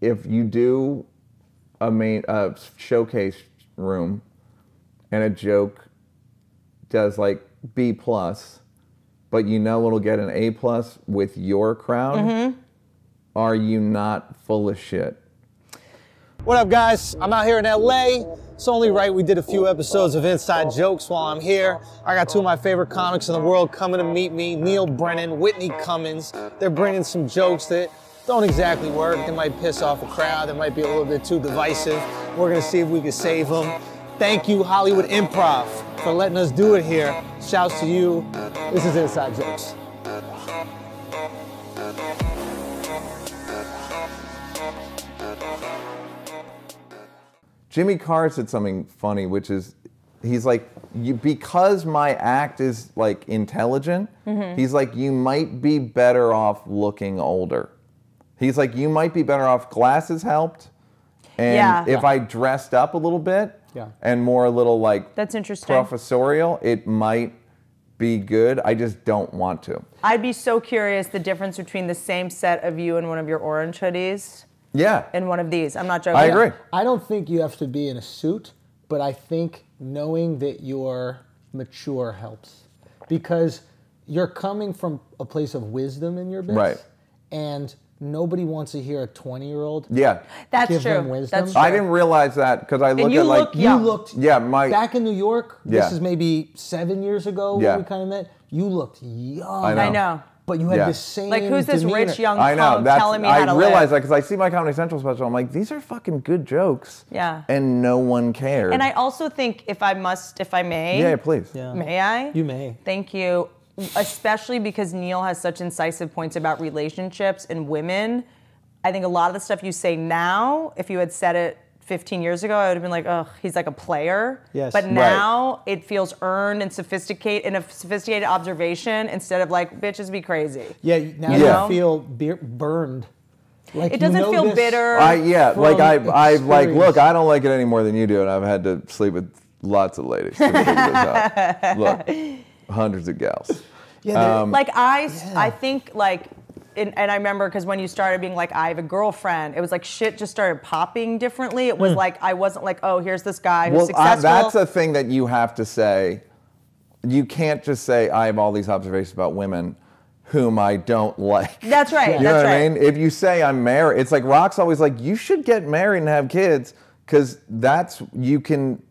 if you do a main uh, showcase room and a joke does like B plus, but you know it'll get an A plus with your crowd, Mm-hmm. are you not full of shit? What up, guys? I'm out here in LA. It's only right we did a few episodes of Inside Jokes while I'm here. I got two of my favorite comics in the world coming to meet me Neal Brennan, Whitney Cummings. They're bringing some jokes that don't exactly work. They might piss off a crowd, they might be a little bit too divisive. We're gonna see if we can save them. Thank you, Hollywood Improv, for letting us do it here. Shouts to you. This is Inside Jokes. Jimmy Carr said something funny, which is he's like, you, because my act is like intelligent, Mm-hmm. he's like, you might be better off looking older. He's like, you might be better off. Glasses helped. And Yeah. if I dressed up a little bit Yeah. and more a little like That's interesting. professorial, it might be good. I just don't want to. I'd be so curious the difference between the same set of you and one of your orange hoodies Yeah. and one of these. I'm not joking. I agree. I don't think you have to be in a suit, but I think knowing that you're mature helps because you're coming from a place of wisdom in your bits, Right. And nobody wants to hear a 20 year old. Yeah. That's Give true. them wisdom. That's true. I didn't realize that because I look you at like look You young. looked Yeah, my- back in New York. Yeah. This is maybe seven years ago Yeah. when we kind of met. You looked young. I know. I know. But you had Yeah. the same. Like, who's this demeanor. rich young I know. punk That's, telling me I how to realize live? that because I see my Comedy Central special. I'm like, these are fucking good jokes. Yeah. And no one cares And I also think, if I must, if I may, yeah, please. Yeah. may I? You may. Thank you. Especially because Neal has such incisive points about relationships and women. I think a lot of the stuff you say now, if you had said it 15 years ago, I would have been like, oh, he's like a player. Yes. But Right. now it feels earned and sophisticated in a sophisticated observation instead of like, bitches be crazy. Yeah, now Yeah. you feel be- burned. Like It doesn't feel bitter. I yeah, like I I like look, I don't like it any more than you do, and I've had to sleep with lots of ladies. to this out. Look, hundreds of gals. Yeah, Um, like I, I think like, and, and I remember because when you started being like, I have a girlfriend, it was like shit just started popping differently. It was like I wasn't like, oh, here's this guy who's. Well, I, that's a thing that you have to say. You can't just say I have all these observations about women whom I don't like. That's right. You know that's what right. I mean? If you say I'm married, it's like Rock's always like, you should get married and have kids, because that's you can.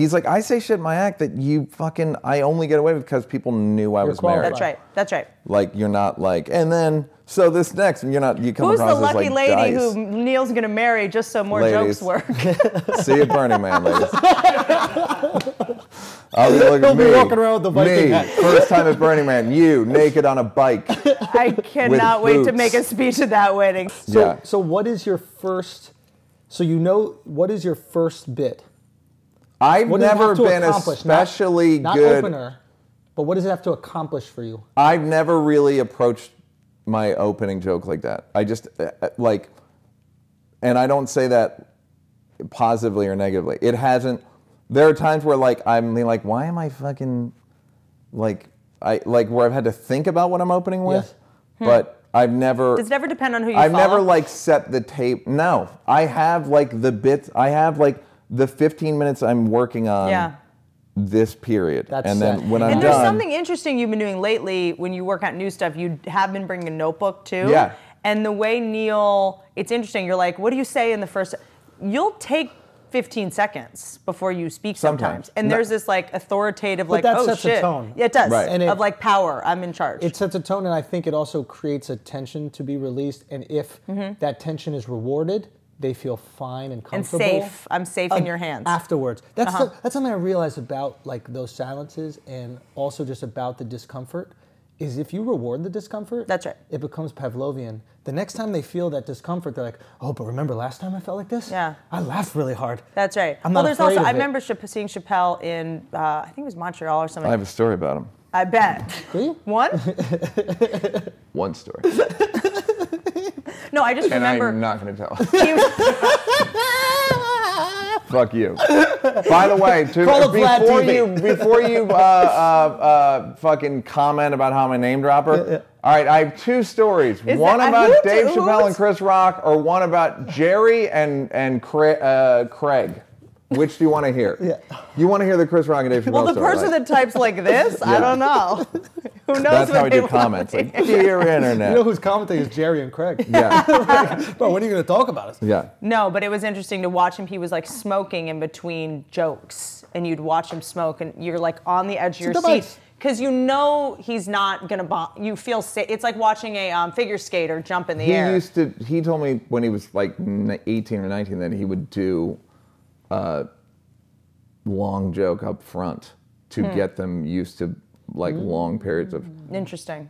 He's like, I say shit in my act that you fucking I only get away with because people knew I was qualified. married. That's right. That's right. Like you're not like, and then so this next, you're not you come Who's the across as lucky like lady dice. who Neal's gonna marry just so more Ladies. jokes work? See you at Burning Man, ladies. I'll be looking He'll be me, walking around with the Viking me, hat. first time at Burning Man. You naked on a bike. I cannot wait to boots. make a speech at that wedding. So, yeah. so what is your first? So you know what is your first bit? I've What never been accomplish? Not- especially not, good. opener, but what does it have to accomplish for you? I've never really approached my opening joke like that. I just uh, uh, like, and I don't say that positively or negatively. It hasn't. There are times where like I'm like, why am I fucking like I like where I've had to think about what I'm opening with, Yes. but I've never. Does it ever depend on who you I've follow? never like set the tape. No, I have like the bits. I have like the 15 minutes I'm working on. Yeah. This period, That's and then when I'm And done, there's something interesting you've been doing lately when you work out new stuff. You have been bringing a notebook too. Yeah. And the way Neal, it's interesting. You're like, what do you say in the first? You'll take 15 seconds before you speak sometimes, Sometimes. and No. there's this like authoritative, like, that oh sets a shit, tone. Yeah, it does. Right. And it- of like power. I'm in charge. It sets a tone, and I think it also creates a tension to be released. And if mm-hmm. that tension is rewarded, they feel fine and Mm-hmm. and safe. I'm safe in your hands. afterwards. That's Uh-huh. the- that's something I realized about like those silences, and also just about the discomfort. Is if you reward the discomfort, That's right. It becomes Pavlovian. The next time they feel that discomfort, they're like, "Oh, but remember last time I felt like this? Yeah. I laughed really hard." That's right. I'm well, not there's afraid also of I it. remember Chap- seeing Chappelle in uh, I think it was Montreal or something. I have a story about him. I bet. Do? One? One story, No, I just and remember. I'm not going to tell. he- Fuck you. By the way, to, Call up before you before you uh, uh, uh, fucking comment about how I'm a name dropper. All right, I have two stories. Is one that- about Dave Chappelle and Chris Rock, or one about Jerry and and Craig. Uh, Craig. Which do you want to hear? Yeah. You want to hear the Chris Rock and Dave Chappelle Well, the story, person right? that types like this, I don't know. Who knows? That's what how I do comments. to Like, hear. dear internet. You know who's commenting is Jerry and Craig. yeah. But when are you going to talk about us? Yeah. No, but it was interesting to watch him. He was like smoking in between jokes, and you'd watch him smoke, and you're like on the edge of your a seat because you know he's not gonna bomb. You feel safe. It's like watching a um, figure skater jump in the He air. He used to. He told me when he was like 18 or 19 that he would do a long joke up front to Hmm. get them used to like long periods of. Interesting.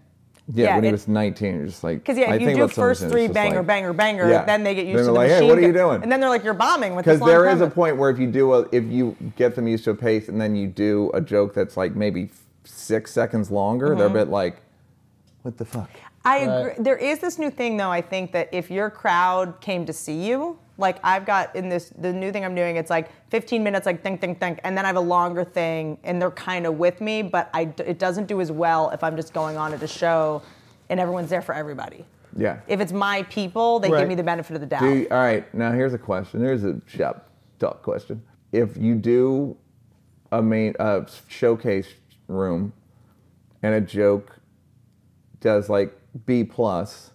Yeah, Yeah, when he it- was 19, you're just like. Because yeah, I if you think do about some of first three banger, like- banger, banger, Yeah. then they get used Then to they're the like, "Hey, machine what are you doing? And then they're like, "You're bombing with this Because long there is a point where if you do a, if you get them used to a pace and then you do a joke that's like maybe six seconds longer, they're a Mm-hmm. bit like, what the fuck? I agree. There is this new thing, though. I think that if your crowd came to see you, like I've got in this, the new thing I'm doing, it's like 15 minutes, like think, think, think, and then I have a longer thing, and they're kind of with me, but I it doesn't do as well if I'm just going on at a show and everyone's there for everybody. Yeah. If it's my people, they Right. give me the benefit of the doubt. Do you- all right, now here's a question. Here's a shop talk question. If you do a main uh, showcase room and a joke does like B plus,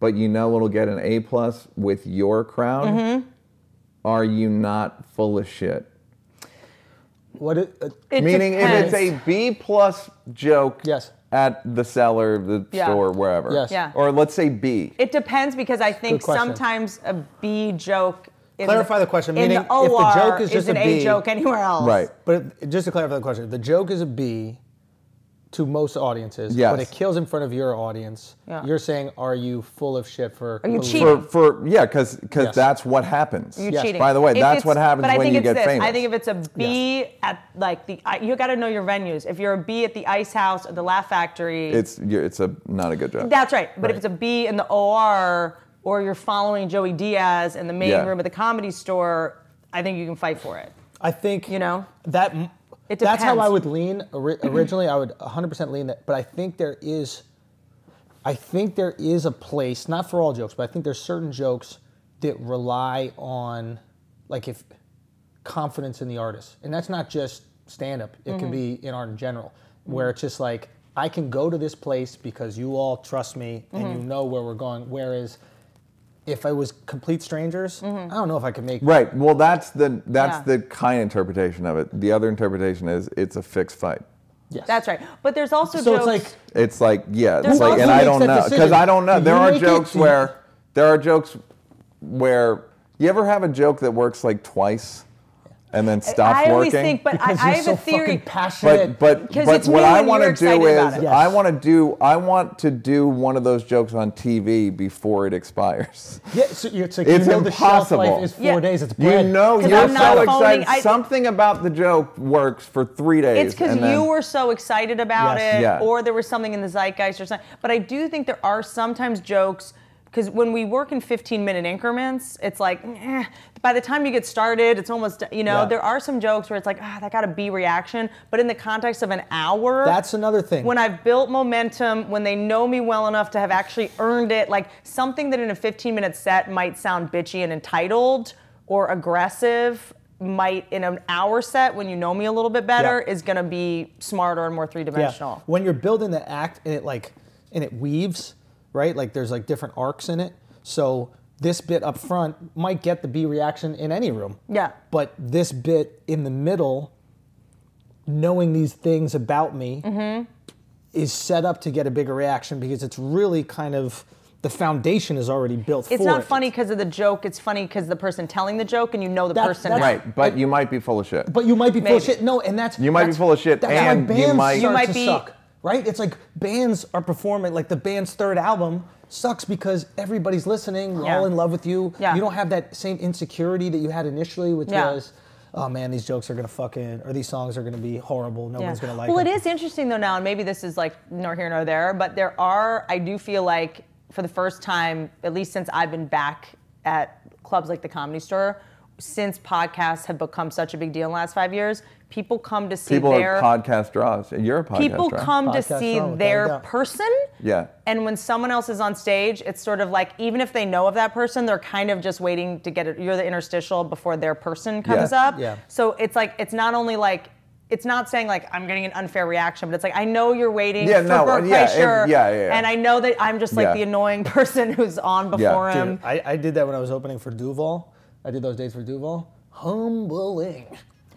but you know it'll get an A plus with your crowd, Mm-hmm. are you not full of shit? What it, uh, It Meaning, depends. if it's a B plus joke Yes. at the cellar, the Yeah. store, wherever, Yes. Yeah. or let's say B, It depends because I think sometimes a B joke. In Clarify the question, In meaning the if the joke is just an a A B- joke anywhere else. right? But it, just to clarify the question, the joke is a B to most audiences, Yes. but it kills in front of your audience. Yeah. You're saying, are you full of shit for? Are you cheating? for for yeah, because because Yes. that's what happens. You're Yes. cheating. By the way, If that's what happens but I when think you it's get this. famous. I think if it's a B at like the, you got to know your venues. If you're a B at the Ice House or the Laugh Factory, It's you're, it's a not a good job. that's right. But if it's a B in the OR or you're following Joey Diaz in the main Yeah. room at the comedy store, I think you can fight for it. I think You know? that It that's how. I would lean originally. I would 100% lean that, but I think there is, I think there is a place not for all jokes, but I think there's certain jokes that rely on, like if confidence in the artist, and that's not just stand up. It Mm-hmm. can be in art in general, where it's just like I can go to this place because you all trust me and Mm-hmm. you know where we're going. Whereas if I was complete strangers, I don't know if I could make Right. Well, that's the that's Mm-hmm. Yeah. the kind interpretation of it. The other interpretation is it's a fixed fight. Yes. That's right. But there's also So jokes. it's like It's like yeah, it's like, and I don't know because? I don't know. There are make it? jokes where there are jokes where you ever have a joke that works like twice and then stops I always working. think, but I, because I you're have so a theory. fucking passionate. but but 'Cause but it's what I want to do is. Yes. I want to do I want to do one of those jokes on TV before it expires. Yeah, so you're, it's like It's you know the shelf impossible. life is four Yeah. days. It's You know, you're so phoning- excited. I- Something about the joke works for three days. It's because and then- you were so excited about Yes. it, Yeah. or there was something in the zeitgeist or something. But I do think there are sometimes jokes because when we work in 15 minute increments, it's like eh, by the time you get started, it's almost you know Yeah. there are some jokes where it's like ah that got a B reaction, but in the context of an hour, That's another thing. When I've built momentum, when they know me well enough to have actually earned it, like something that in a 15 minute set might sound bitchy and entitled or aggressive. Might in an hour set when you know me a little bit better Yeah. is gonna be smarter and more three dimensional. yeah. When you're building the act and it like and it weaves, right? Like there's like different arcs in it. So this bit up front might get the B reaction in any room. Yeah. But this bit in the middle, knowing these things about me, Mm-hmm. is set up to get a bigger reaction because it's really kind of the foundation is already built It's for not it. funny because of the joke. It's funny because the person telling the joke and you know the That- person. right, but you might be full of shit. But you might be full of shit. No, and that's You might be full of shit, That's and why you bands might- start You might to be- suck, right? It's like bands are performing like the band's third album sucks because everybody's listening. We're Yeah. all in love with you. Yeah. You don't have that same insecurity that you had initially, which Yeah. was, oh man, these jokes are gonna fucking or these songs are gonna be horrible. No Yeah. one's gonna like well, them. it is interesting though now, and maybe this is like nor here nor there, but there are. I do feel like for the first time, at least since I've been back at clubs like the Comedy Store, since podcasts have become such a big deal in the last five years, people come to see People their podcast draws. You're a podcast people draw. come to see draw, their doubt. person. Yeah. And when someone else is on stage, it's sort of like even if they know of that person, they're kind of just waiting to get it. You're the interstitial before their person comes Yeah. up. Yeah. So it's like it's not only like it's not saying like I'm getting an unfair reaction, but it's like I know you're waiting Yeah, for no, Bert uh, yeah, Kreischer, and- yeah, yeah, yeah. and I know that I'm just like Yeah. the annoying person who's on before him. Dude, I, I did that when I was opening for Duval. I did those dates for Duval. Humbling.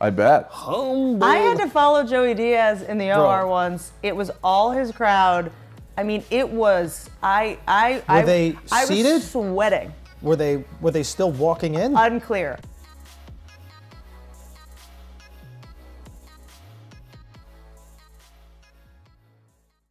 I bet. Humbling. I had to follow Joey Diaz in the Bro. OR once. It was all his crowd. I mean, it was I I I, they I seated? was sweating. Were they were they still walking in? Unclear.